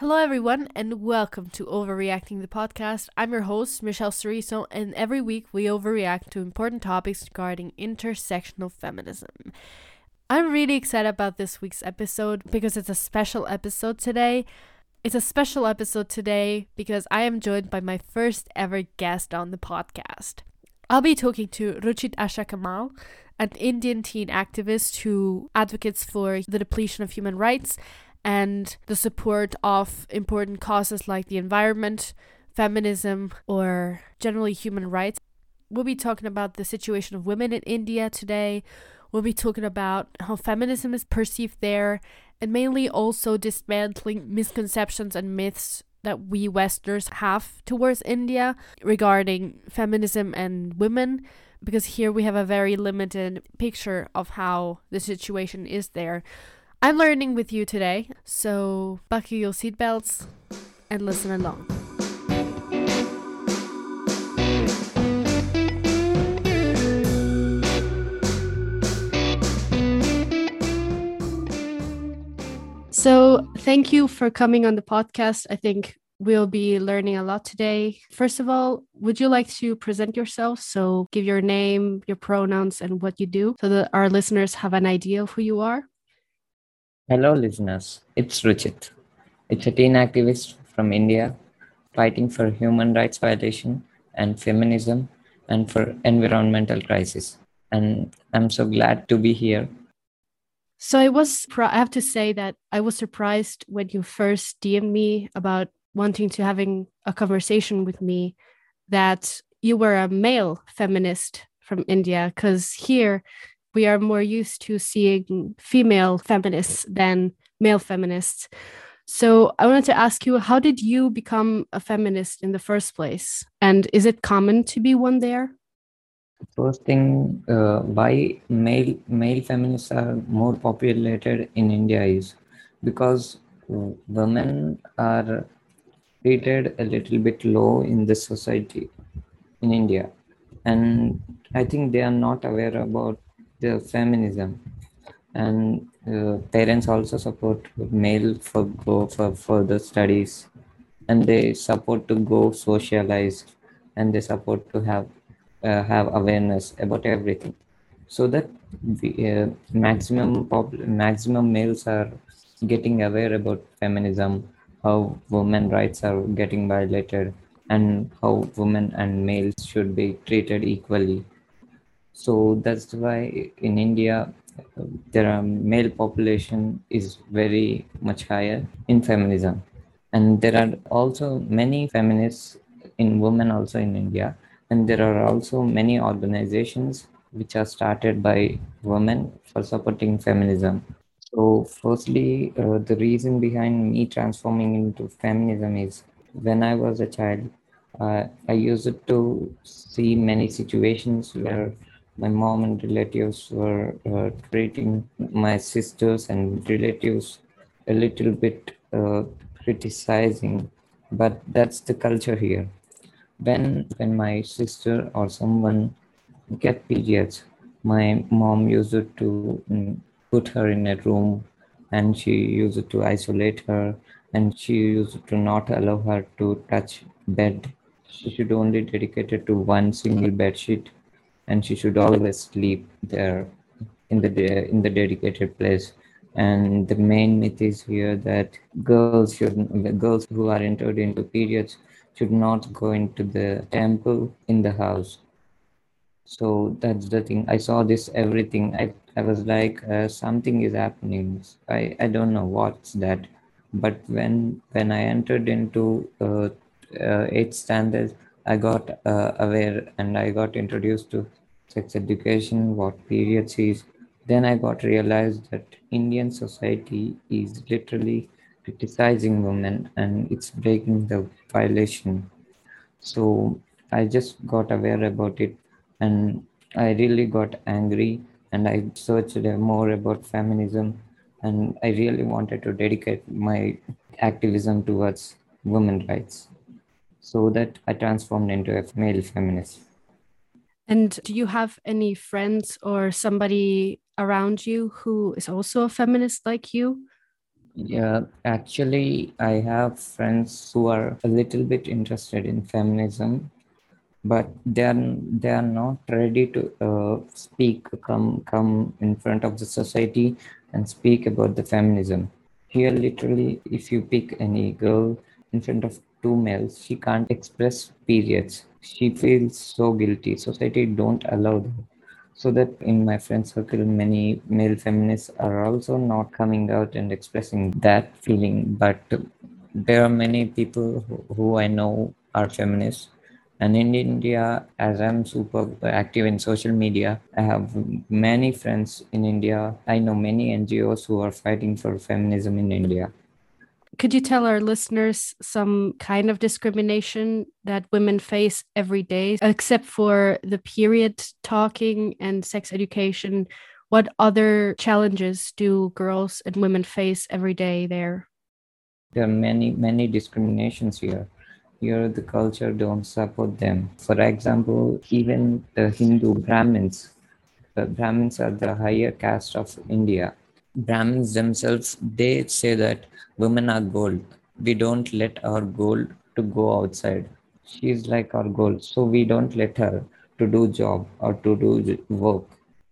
Hello, everyone, and welcome to Overreacting the podcast. I'm your host, Michelle Ceriso, and every week we overreact to important topics regarding intersectional feminism. I'm really excited about this week's episode because it's a special episode today. It's a special episode today because I am joined by my first ever guest on the podcast. I'll be talking to Ruchit Asha Kamal, an Indian teen activist who advocates for the depletion of human rights and the support of important causes like the environment, feminism, or generally human rights. We'll be talking about the situation of women in India today. We'll be talking about how feminism is perceived there, and mainly also dismantling misconceptions and myths that we Westerners have towards India regarding feminism and women, because here we have a very limited picture of how the situation is there. I'm learning with you today, so buckle your seatbelts and listen along. So, thank you for coming on the podcast. I think we'll be learning a lot today. First of all, would you like to present yourself? So, give your name, your pronouns, and what you do so that our listeners have an idea of who you are. Hello, listeners. It's Ruchit. It's a teen activist from India fighting for human rights violation and feminism and for environmental crisis. And I'm so glad to be here. So I was, I have to say that I was surprised when you first DM'd me about wanting to having a conversation with me that you were a male feminist from India because here we are more used to seeing female feminists than male feminists. So I wanted to ask you, how did you become a feminist in the first place? And is it common to be one there? First thing, uh, why male male feminists are more populated in India is because women are treated a little bit low in the society in India, and I think they are not aware about the feminism. And uh, parents also support male for go for further studies. And they support to go socialize and they support to have uh, have awareness about everything. So that the uh, maximum pop- maximum males are getting aware about feminism how women rights are getting violated and how women and males should be treated equally so that's why in india there are male population is very much higher in feminism. And there are also many feminists in women also in india. And there are also many organizations which are started by women for supporting feminism. So firstly uh, the reason behind me transforming into feminism is when i was a child uh, i used to see many situations where my mom and relatives were uh, treating my sisters and relatives a little bit uh, criticizing but that's the culture here. When when my sister or someone get periods my mom used to um, put her in a room and she used to isolate her and she used to not allow her to touch bed. She should only dedicate it to one single bed sheet and she should always sleep there in the in the dedicated place. And the main myth is here that girls should girls who are entered into periods should not go into the temple in the house. So that's the thing. I saw this everything. I, I was like uh, something is happening. I i don't know what's that. But when when i entered into uh, uh, eighth standard I got uh, aware and I got introduced to sex education, what periods is. Then I got realized that Indian society is literally criticizing women and it's breaking the violation. So I just got aware about it and I really got angry and I searched more about feminism and I really wanted to dedicate my activism towards women rights so that I transformed into a male feminist. And do you have any friends or somebody around you who is also a feminist like you? Yeah, actually, I have friends who are a little bit interested in feminism, but they are they are not ready to uh, speak, come come in front of the society and speak about the feminism. Here, literally, if you pick any girl in front of two males, she can't express periods. She feels so guilty. Society don't allow them so that in my friend circle many male feminists are also not coming out and expressing that feeling. But there are many people who, who i know are feminists. And in india as i'm super active in social media i have many friends in india. I know many ngos who are fighting for feminism in india could you tell our listeners some kind of discrimination that women face every day, except for the period talking and sex education? What other challenges do girls and women face every day there? There are many, many discriminations here. Here, the culture don't support them. For example, even the Hindu Brahmins, the Brahmins are the higher caste of India. Brahmins themselves, they say that women are gold. We don't let our gold to go outside. She is like our gold, so we don't let her to do job or to do work.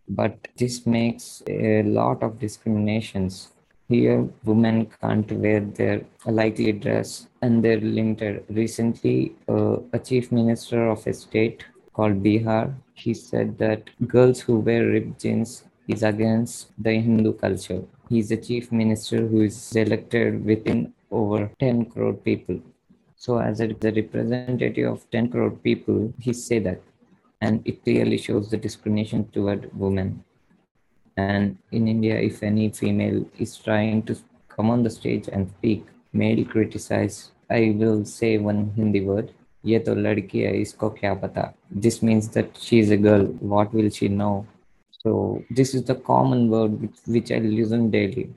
But this makes a lot of discriminations. Here, women can't wear their likely dress and they're limited. Recently, uh, a chief minister of a state called Bihar, he said that girls who wear ripped jeans is against the Hindu culture. He's the chief minister who is elected within over 10 crore people. So, as a, the representative of 10 crore people, he say that, and it clearly shows the discrimination toward women. And in India, if any female is trying to come on the stage and speak, male criticize, I will say one Hindi word, ये तो लड़की है इसको क्या पता this means that she is a girl what will she know So this is the common word which, which I listen daily.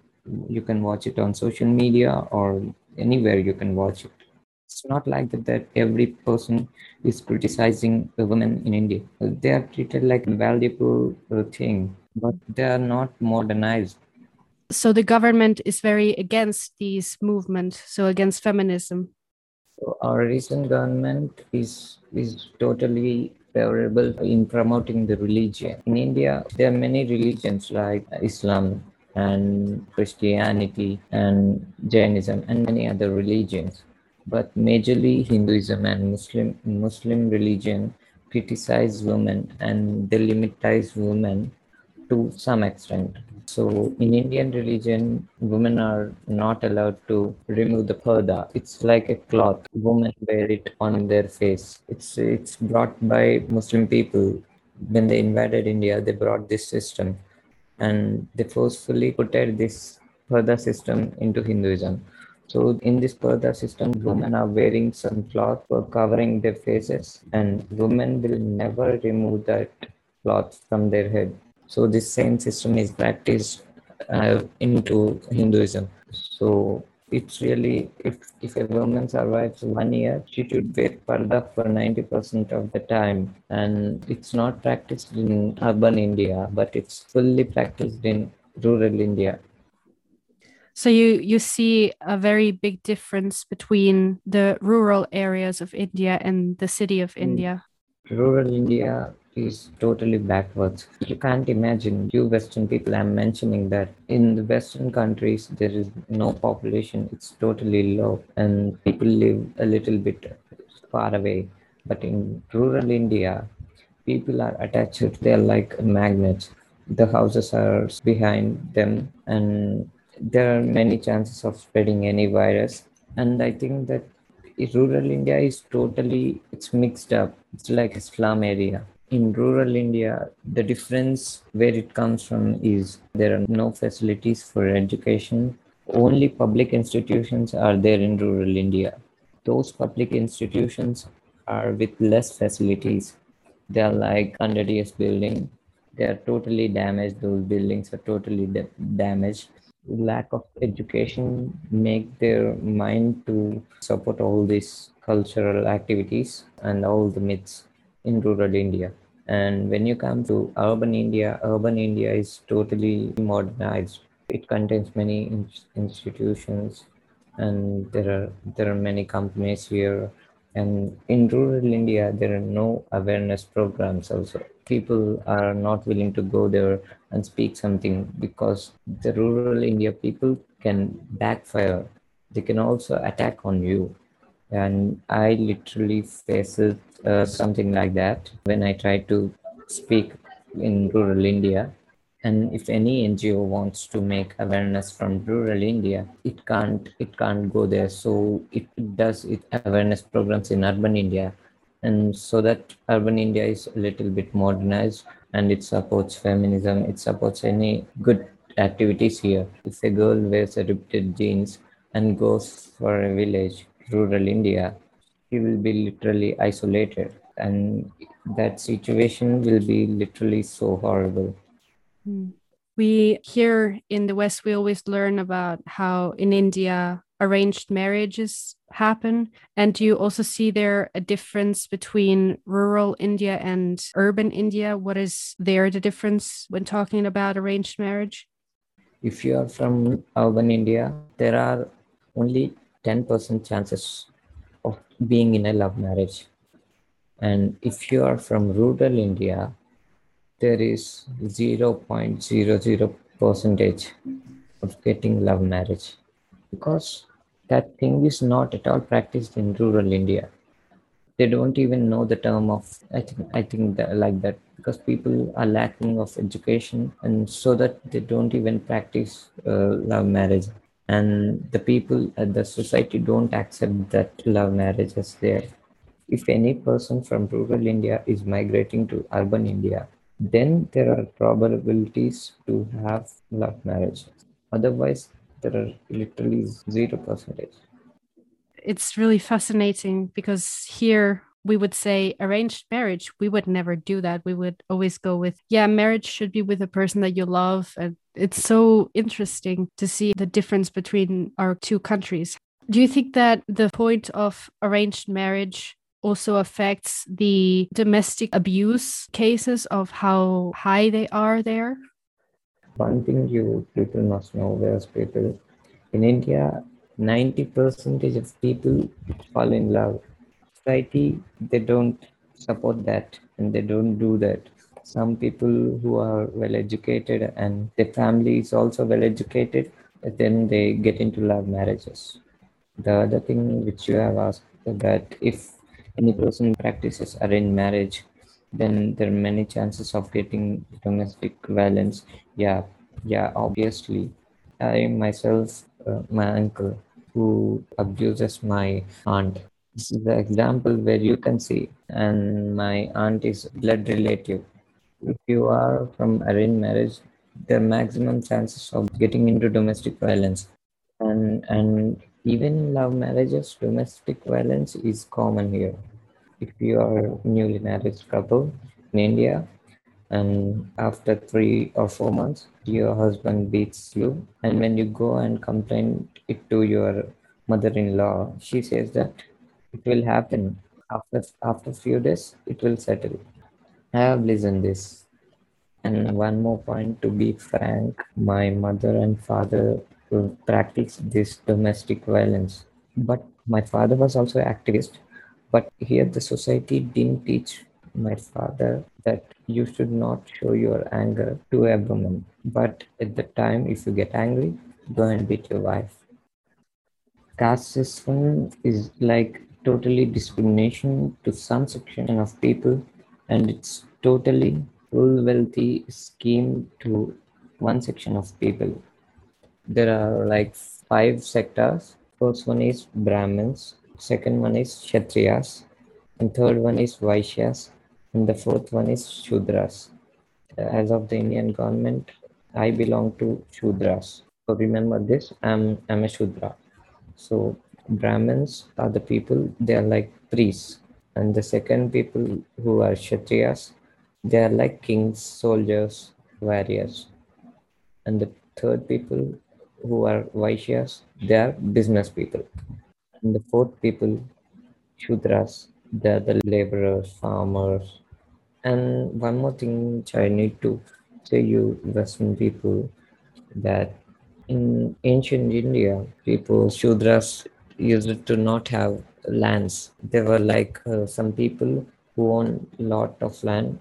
You can watch it on social media or anywhere you can watch it. It's not like that, that every person is criticizing the women in India. They are treated like a valuable uh, thing, but they are not modernized. So the government is very against these movements, so against feminism. So our recent government is is totally favorable in promoting the religion. In India, there are many religions like Islam and Christianity and Jainism and many other religions. But majorly Hinduism and Muslim Muslim religion criticize women and they women to some extent. So in Indian religion, women are not allowed to remove the parda. It's like a cloth. Women wear it on their face. It's it's brought by Muslim people. When they invaded India, they brought this system and they forcefully put this parda system into Hinduism. So in this parda system, women are wearing some cloth for covering their faces and women will never remove that cloth from their head so this same system is practiced uh, into Hinduism. So it's really if if a woman survives one year, she should wear parda for ninety percent of the time, and it's not practiced in urban India, but it's fully practiced in rural India. So you you see a very big difference between the rural areas of India and the city of mm. India. Rural India is totally backwards. You can't imagine, you Western people, I'm mentioning that in the Western countries, there is no population, it's totally low, and people live a little bit far away. But in rural India, people are attached, they're like magnets. The houses are behind them, and there are many chances of spreading any virus. And I think that rural India is totally it's mixed up. It's like a slum area in rural India, the difference where it comes from is there are no facilities for education. Only public institutions are there in rural India. Those public institutions are with less facilities. They are like 100 years building. They are totally damaged. Those buildings are totally da- damaged. Lack of education make their mind to support all these cultural activities and all the myths in rural India. And when you come to urban India, urban India is totally modernized. It contains many in- institutions, and there are there are many companies here. And in rural India, there are no awareness programs. Also, people are not willing to go there and speak something because the rural India people can backfire. They can also attack on you and I literally faced uh, something like that when I try to speak in rural India. And if any NGO wants to make awareness from rural India, it can't it can't go there. So it does it awareness programs in urban India, and so that urban India is a little bit modernized and it supports feminism. It supports any good activities here. If a girl wears a ripped jeans and goes for a village, rural India, he will be literally isolated. And that situation will be literally so horrible. Hmm. We here in the West, we always learn about how in India arranged marriages happen. And do you also see there a difference between rural India and urban India? What is there the difference when talking about arranged marriage? If you are from urban India, there are only 10% chances being in a love marriage. And if you are from rural India, there is 0.00 percentage of getting love marriage because that thing is not at all practiced in rural India. They don't even know the term of I think I think that, like that because people are lacking of education and so that they don't even practice uh, love marriage and the people at the society don't accept that love marriage is there if any person from rural india is migrating to urban india then there are probabilities to have love marriage. Otherwise there are literally zero percentage. It's really fascinating because here we would say arranged marriage. We would never do that. We would always go with, yeah, marriage should be with a person that you love. And it's so interesting to see the difference between our two countries. Do you think that the point of arranged marriage also affects the domestic abuse cases of how high they are there? One thing you people must know, there's people in India, 90 percentage of people fall in love. Society, they don't support that and they don't do that. Some people who are well educated and their family is also well educated, then they get into love marriages. The other thing which you have asked that if any person practices arranged marriage, then there are many chances of getting domestic violence. Yeah, yeah, obviously. I myself, uh, my uncle, who abuses my aunt. This is the example where you can see, and my aunt is blood relative. If you are from arranged marriage, the maximum chances of getting into domestic violence, and and even in love marriages, domestic violence is common here. If you are newly married couple in India, and after three or four months your husband beats you and when you go and complain it to your mother-in-law she says that it will happen. After after few days it will settle. I have listened this. And one more point to be frank my mother and father uh, practiced this domestic violence. But my father was also activist. But here the society didn't teach my father that you should not show your anger to a woman. But at the time, if you get angry, go and beat your wife. Caste system is like totally discrimination to some section of people, and it's totally full wealthy scheme to one section of people. There are like five sectors. First one is Brahmins, second one is Kshatriyas, and third one is Vaishyas, and the fourth one is Shudras. As of the Indian government, I belong to Shudras. So remember this, I'm, I'm a Shudra. So Brahmins are the people, they are like priests. And the second people who are Kshatriyas, they are like kings, soldiers, warriors. And the third people who are Vaishyas, they are business people. And the fourth people, Shudras, they're the laborers, farmers. And one more thing which I need to say you Western people that In ancient India, people, Shudras, used to not have lands. They were like uh, some people who own a lot of land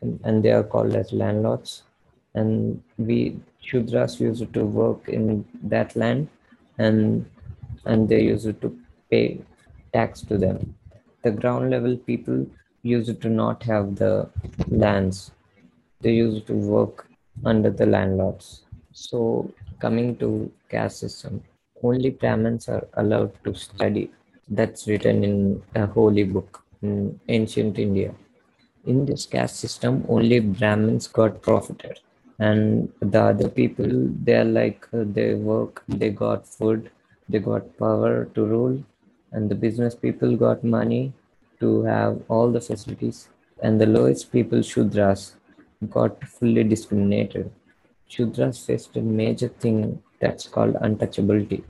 and, and they are called as landlords. And we Shudras used to work in that land and and they used to pay tax to them. The ground level people used to not have the lands. They used to work under the landlords. So coming to caste system, only Brahmins are allowed to study. That's written in a holy book in ancient India. In this caste system, only Brahmins got profited. And the other people, they're like, uh, they work, they got food, they got power to rule, and the business people got money to have all the facilities. And the lowest people, Shudras, got fully discriminated. Shudras faced a major thing that's called untouchability.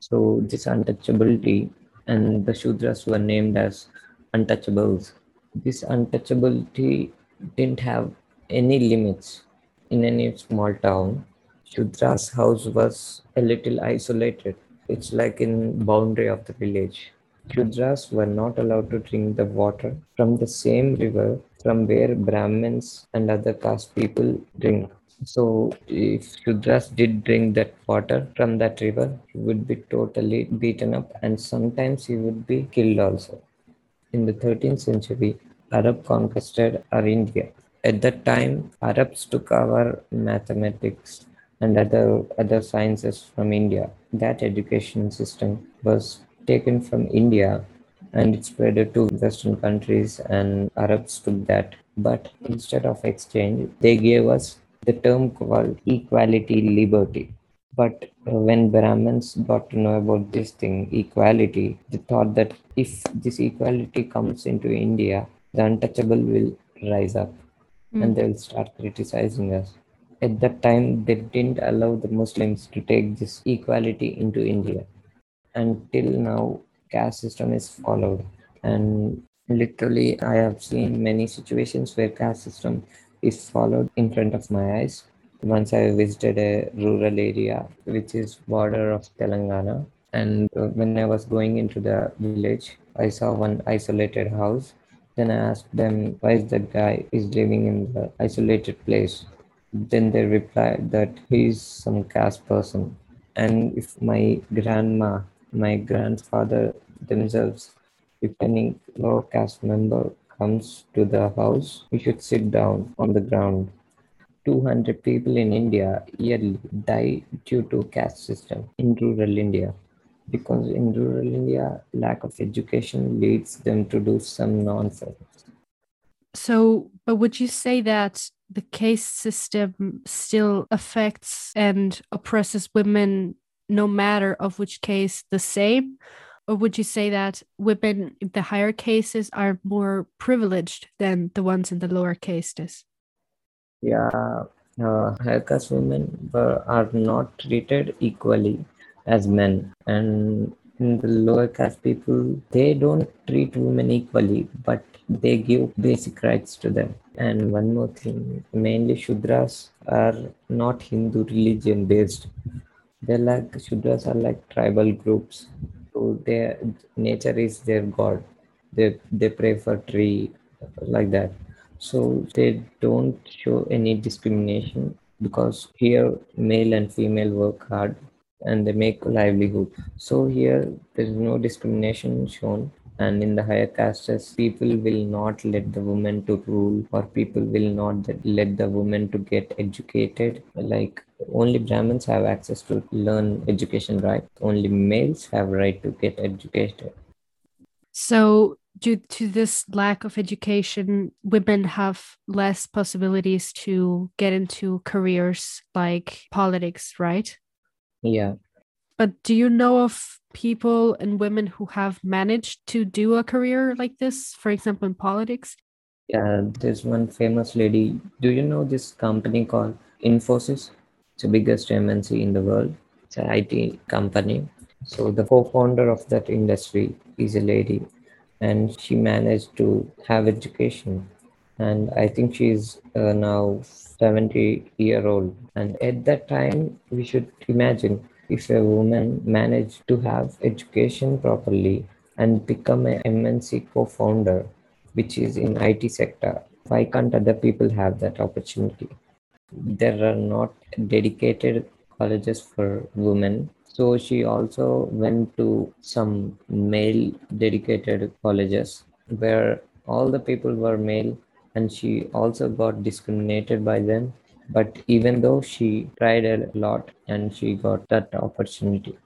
So this untouchability and the Shudras were named as untouchables. This untouchability didn't have any limits in any small town. Shudra's house was a little isolated. It's like in boundary of the village. Shudras were not allowed to drink the water from the same river from where Brahmins and other caste people drink. So if Shudras did drink that water from that river, he would be totally beaten up and sometimes he would be killed also. In the 13th century, Arab conquered our India. At that time, Arabs took our mathematics and other, other sciences from India. That education system was taken from India and it spread to Western countries and Arabs took that. But instead of exchange, they gave us the term called equality liberty. But uh, when Brahmins got to know about this thing, equality, they thought that if this equality comes into India, the untouchable will rise up mm. and they will start criticizing us. At that time, they didn't allow the Muslims to take this equality into India. Until now, caste system is followed. And literally, I have seen many situations where caste system is followed in front of my eyes. Once I visited a rural area which is border of Telangana, and uh, when I was going into the village, I saw one isolated house. Then I asked them why is that guy is living in the isolated place. Then they replied that he is some caste person, and if my grandma, my grandfather themselves, any low caste member comes to the house, we should sit down on the ground. 200 people in India yearly die due to caste system in rural India because in rural India, lack of education leads them to do some nonsense. So, but would you say that the caste system still affects and oppresses women no matter of which case the same? Or would you say that women in the higher castes are more privileged than the ones in the lower castes? Yeah, uh, higher caste women are not treated equally as men, and in the lower caste people, they don't treat women equally, but they give basic rights to them. And one more thing, mainly Shudras are not Hindu religion based. They're like Shudras are like tribal groups so their nature is their god. They they pray for tree like that. So they don't show any discrimination because here male and female work hard and they make livelihood. So here there is no discrimination shown and in the higher castes people will not let the woman to rule or people will not let the woman to get educated. Like only brahmins have access to learn education right? Only males have right to get educated. So due to this lack of education women have less possibilities to get into careers like politics right? Yeah but do you know of people and women who have managed to do a career like this, for example, in politics? Yeah, there's one famous lady. Do you know this company called Infosys? It's the biggest MNC in the world. It's an IT company. So the co-founder of that industry is a lady, and she managed to have education. And I think she's uh, now 70 year old. And at that time, we should imagine if a woman managed to have education properly and become a MNC co-founder, which is in IT sector, why can't other people have that opportunity? There are not dedicated colleges for women. So she also went to some male dedicated colleges where all the people were male and she also got discriminated by them. But even though she tried a lot and she got that opportunity.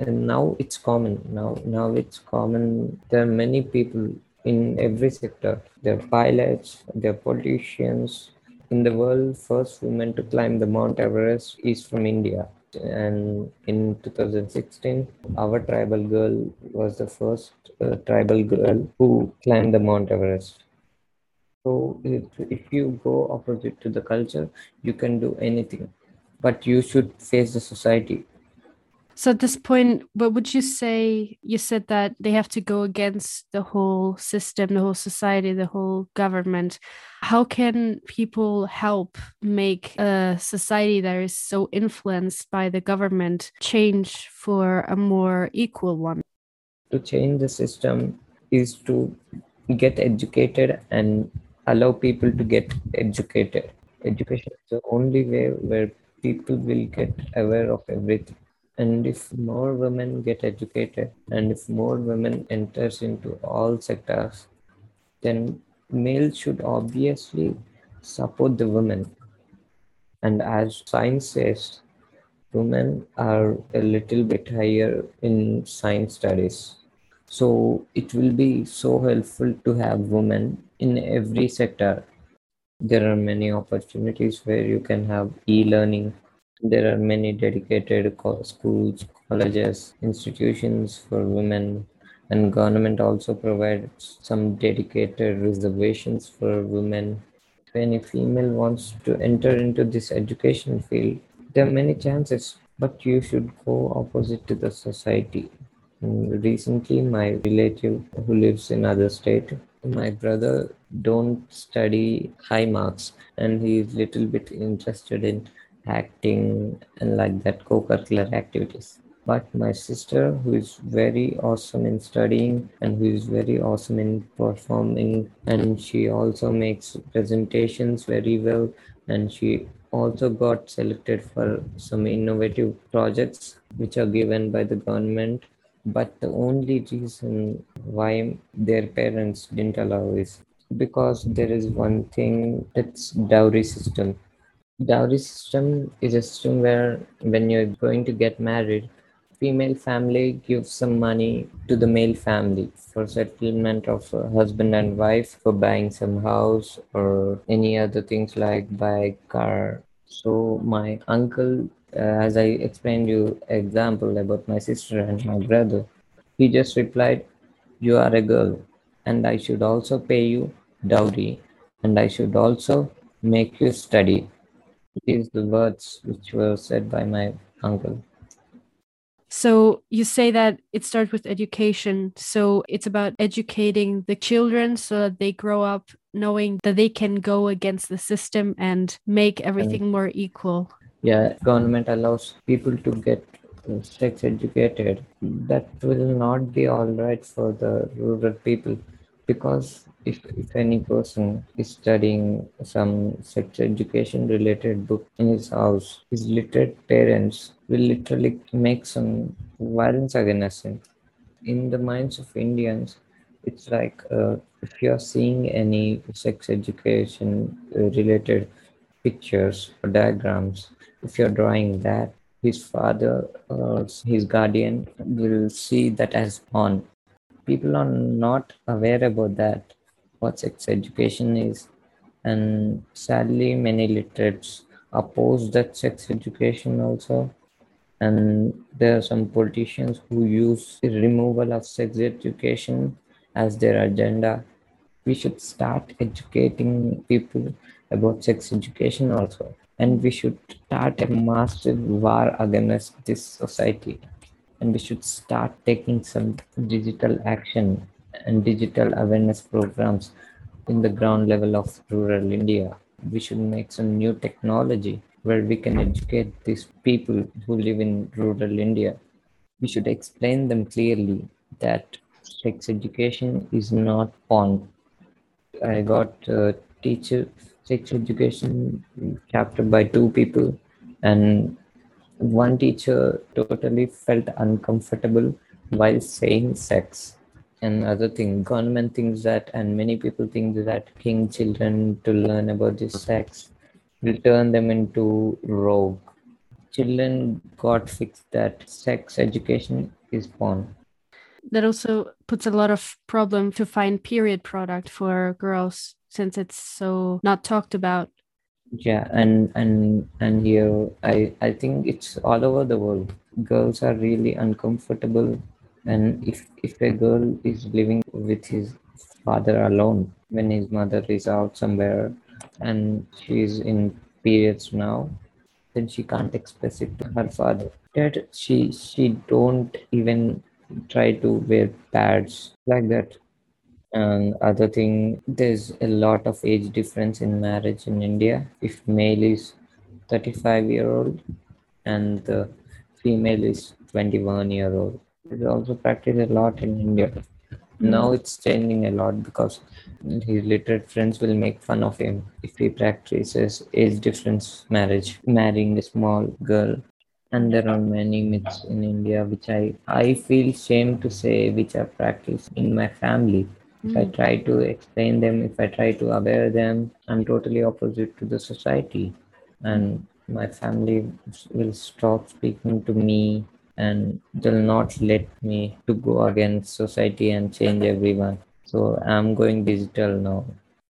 And now it's common. Now now it's common. There are many people in every sector. There are pilots there are politicians. In the world first woman to climb the mount everest is from india. And in 2016 our tribal girl was the first uh, tribal girl who climbed the mount everest so if, if you go opposite to the culture, you can do anything, but you should face the society. So at this point, what would you say? You said that they have to go against the whole system, the whole society, the whole government. How can people help make a society that is so influenced by the government change for a more equal one? To change the system is to get educated and allow people to get educated. Education is the only way where people will get aware of everything. And if more women get educated and if more women enters into all sectors, then males should obviously support the women. And as science says, women are a little bit higher in science studies. So it will be so helpful to have women in every sector. There are many opportunities where you can have e-learning. There are many dedicated schools, colleges, institutions for women, and government also provides some dedicated reservations for women. If any female wants to enter into this education field, there are many chances, but you should go opposite to the society. Recently, my relative who lives in other state my brother don't study high marks and he's little bit interested in acting and like that co-curricular activities. But my sister who is very awesome in studying and who is very awesome in performing and she also makes presentations very well and she also got selected for some innovative projects which are given by the government but the only reason why their parents didn't allow is because there is one thing that's dowry system. Dowry system is a system where when you're going to get married female family gives some money to the male family for settlement of husband and wife for buying some house or any other things like buy car. So my uncle Uh, as I explained you example about my sister and my brother, he just replied, "You are a girl, and I should also pay you dowry, and I should also make you study." These the words which were said by my uncle. So you say that it starts with education. So it's about educating the children so that they grow up knowing that they can go against the system and make everything more equal yeah government allows people to get sex educated. That will not be all right for the rural people because if, if any person is studying some sex education related book in his house his literate parents will literally make some violence against him. In the minds of indians it's like uh, if you're seeing any sex education uh, related pictures or diagrams if you're drawing that, his father or his guardian will see that as porn. People are not aware about that, what sex education is. And sadly, many literates oppose that sex education also. And there are some politicians who use removal of sex education as their agenda. We should start educating people about sex education also and we should start a massive war against this society and we should start taking some digital action and digital awareness programs in the ground level of rural India. We should make some new technology where we can educate these people who live in rural India. We should explain them clearly that sex education is not porn. I got a teacher sex education chapter by two people. And one teacher totally felt uncomfortable while saying sex. And other thing government thinks that and many people think that king children to learn about this sex will turn them into rogue. Children got fixed that sex education is porn that also puts a lot of problem to find period product for girls since it's so not talked about. Yeah and and and here i i think it's all over the world. Girls are really uncomfortable and if if a girl is living with his father alone when his mother is out somewhere and she's in periods now then she can't express it to her father. That she she don't even try to wear pads like that. And other thing there's a lot of age difference in marriage in india. If male is 35 year old and the female is 21 year old. It's also practiced a lot in india. Hmm. Now it's changing a lot because his literate friends will make fun of him if he practices age difference marriage. Marrying a small girl and there are many myths in india which i i feel shame to say which are practiced in my family. If i hmm. try to explain them if i try to aware them i'm totally opposite to the society. And my family will stop speaking to me and they'll not let me to go against society and change everyone. So i'm going digital now.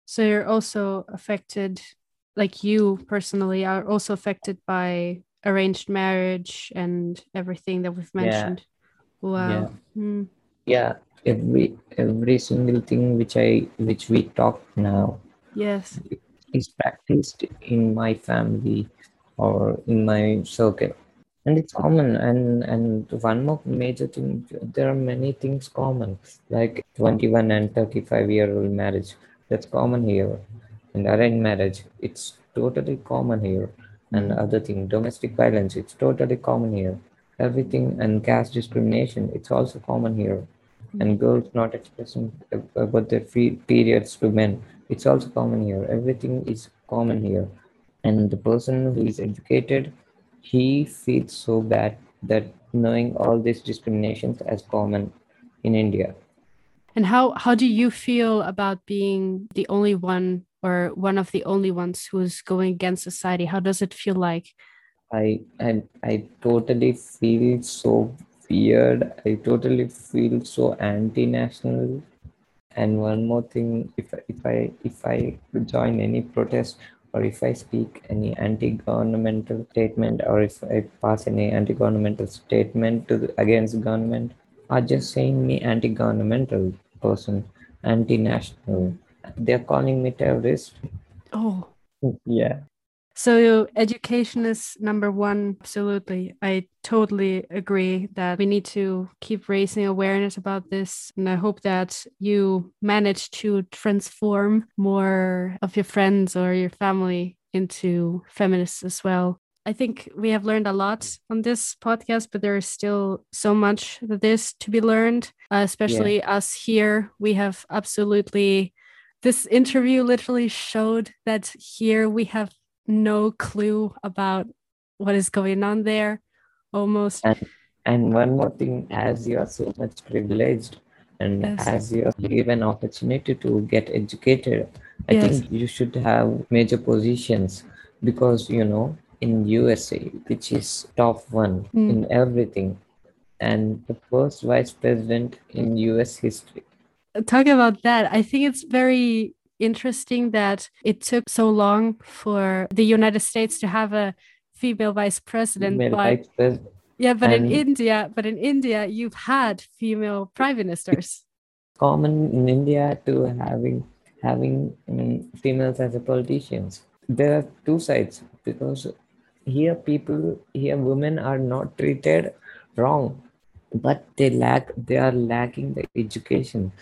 So you're also affected like you personally are also affected by arranged marriage and everything that we've mentioned. Yeah. Wow. Yeah. Mm. yeah. Every every single thing which I which we talk now. Yes. Is practiced in my family or in my circle. And it's common and and one more major thing there are many things common like 21 and 35 year old marriage that's common here and arranged marriage it's totally common here and other thing. Domestic violence it's totally common here. Everything and caste discrimination it's also common here. And girls not expressing about their periods to men it's also common here. Everything is common here. And the person who is educated he feels so bad that knowing all these discriminations as common in india. And how how do you feel about being the only one or one of the only ones who's going against society? How does it feel like? I i, I totally feel so weird. I totally feel so anti-national. And one more thing if if i if i join any protest or if i speak any anti-governmental statement or if i pass any anti-governmental statement to the, against government are just saying me anti-governmental person anti-national they're calling me terrorist. Oh. Yeah. So education is number one. Absolutely. I totally agree that we need to keep raising awareness about this. And I hope that you manage to transform more of your friends or your family into feminists as well. I think we have learned a lot on this podcast, but there is still so much that is to be learned, uh, especially yeah. us here. We have absolutely this interview literally showed that here we have no clue about what is going on there almost and, and one more thing as you are so much privileged and yes. as you are given opportunity to get educated i yes. think you should have major positions because you know in usa which is top one mm. in everything and the first vice president in us history talking about that, I think it's very interesting that it took so long for the United States to have a female vice president. Female but, vice president. Yeah, but and in India, but in India, you've had female prime ministers. Common in India to having having um, females as a politicians. There are two sides because here people here women are not treated wrong but they lack they are lacking the education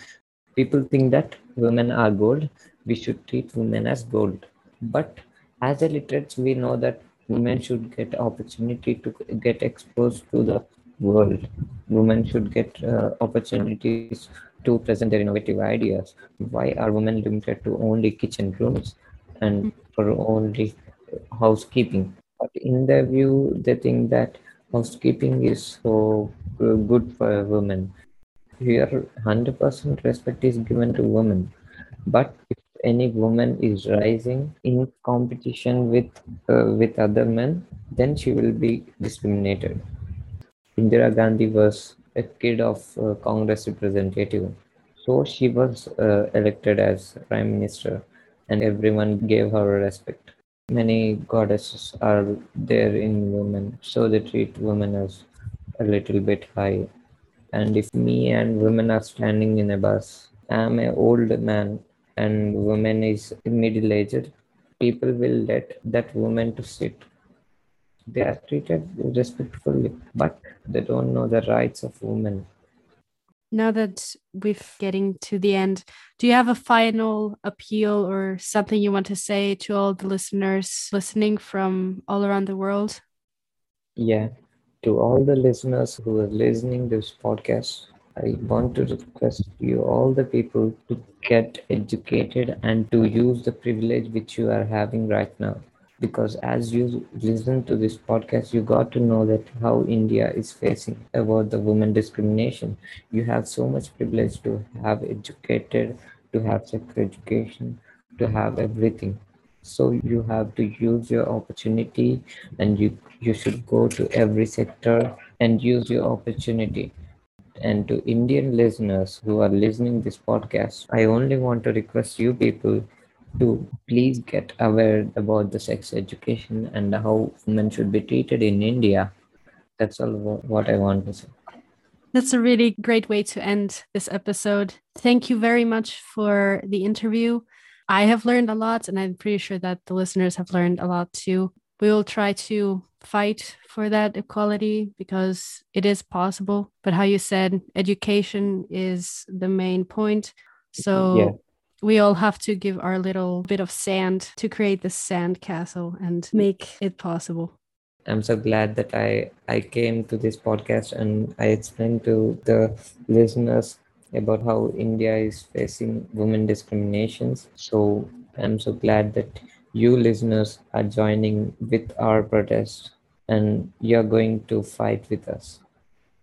people think that women are gold we should treat women as gold. But as illiterates, we know that women should get opportunity to get exposed to the world. Women should get uh, opportunities to present their innovative ideas. Why are women limited to only kitchen rooms and for only housekeeping? But in their view, they think that housekeeping is so good for women. Here, 100% respect is given to women. But if any woman is rising in competition with uh, with other men, then she will be discriminated. Indira Gandhi was a kid of uh, Congress representative, so she was uh, elected as prime minister, and everyone gave her respect. Many goddesses are there in women, so they treat women as a little bit high. And if me and women are standing in a bus, I'm an old man and woman is middle aged, people will let that woman to sit. They are treated respectfully, but they don't know the rights of women. Now that we're getting to the end, do you have a final appeal or something you want to say to all the listeners listening from all around the world? Yeah, to all the listeners who are listening this podcast, I want to request you, all the people, to get educated and to use the privilege which you are having right now. Because as you listen to this podcast, you got to know that how India is facing about the women discrimination. You have so much privilege to have educated, to have sex education, to have everything. So you have to use your opportunity and you, you should go to every sector and use your opportunity and to Indian listeners who are listening this podcast, I only want to request you people to please get aware about the sex education and how women should be treated in India. That's all what I want to say. That's a really great way to end this episode. Thank you very much for the interview. I have learned a lot, and I'm pretty sure that the listeners have learned a lot too. We will try to fight for that equality because it is possible. But how you said, education is the main point. So yeah. we all have to give our little bit of sand to create the sand castle and make it possible. I'm so glad that I I came to this podcast and I explained to the listeners about how India is facing women discriminations. So I'm so glad that you listeners are joining with our protest and you're going to fight with us.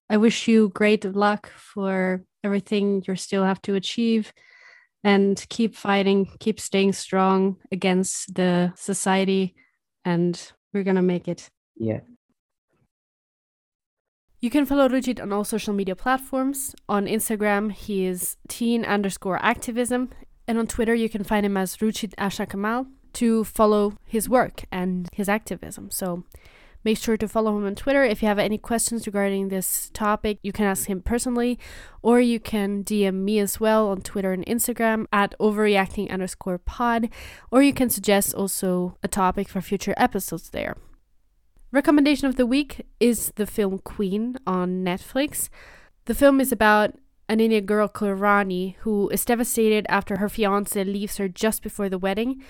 I wish you great luck for everything you still have to achieve and keep fighting, keep staying strong against the society, and we're going to make it. Yeah. You can follow Ruchit on all social media platforms. On Instagram, he is teen underscore activism. And on Twitter, you can find him as Ruchit Asha Kamal to follow his work and his activism. So Make sure to follow him on Twitter. If you have any questions regarding this topic, you can ask him personally, or you can DM me as well on Twitter and Instagram at overreacting underscore pod, or you can suggest also a topic for future episodes there. Recommendation of the week is the film Queen on Netflix. The film is about an Indian girl called Rani who is devastated after her fiance leaves her just before the wedding.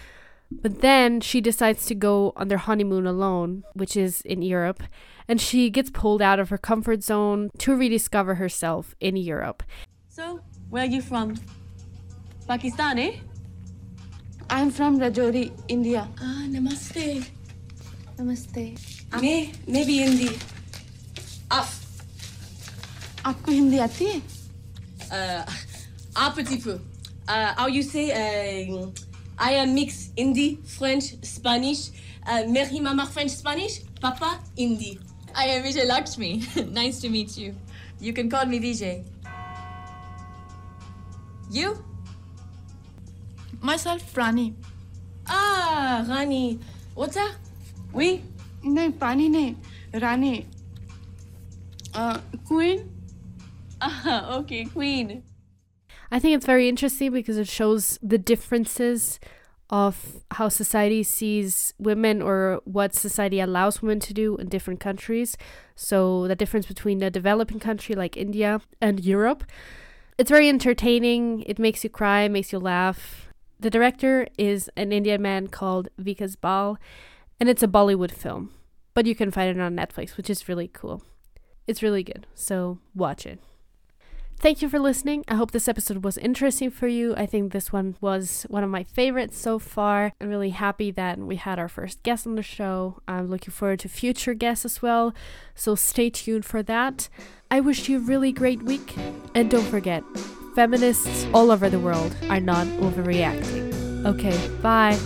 But then she decides to go on their honeymoon alone, which is in Europe, and she gets pulled out of her comfort zone to rediscover herself in Europe. So, where are you from? Pakistan, eh? I'm from Rajouri, India. Ah, namaste. Namaste. मैं मैं भी हिंदी आप आपको हिंदी आती है uh, un petit peu uh, how you say uh, I am mix Hindi, French, Spanish. Uh, Mary Mama French, Spanish. Papa Hindi. I am Vijay Lakshmi. nice to meet you. You can call me Vijay. You? Myself, Rani. Ah, Rani. What's that? Oui? No, Pani ne. Rani. Uh, Queen? Ah, okay, Queen. I think it's very interesting because it shows the differences of how society sees women or what society allows women to do in different countries. So, the difference between a developing country like India and Europe. It's very entertaining. It makes you cry, makes you laugh. The director is an Indian man called Vikas Bahl, and it's a Bollywood film, but you can find it on Netflix, which is really cool. It's really good, so watch it. Thank you for listening. I hope this episode was interesting for you. I think this one was one of my favorites so far. I'm really happy that we had our first guest on the show. I'm looking forward to future guests as well, so stay tuned for that. I wish you a really great week, and don't forget, feminists all over the world are not overreacting. Okay, bye.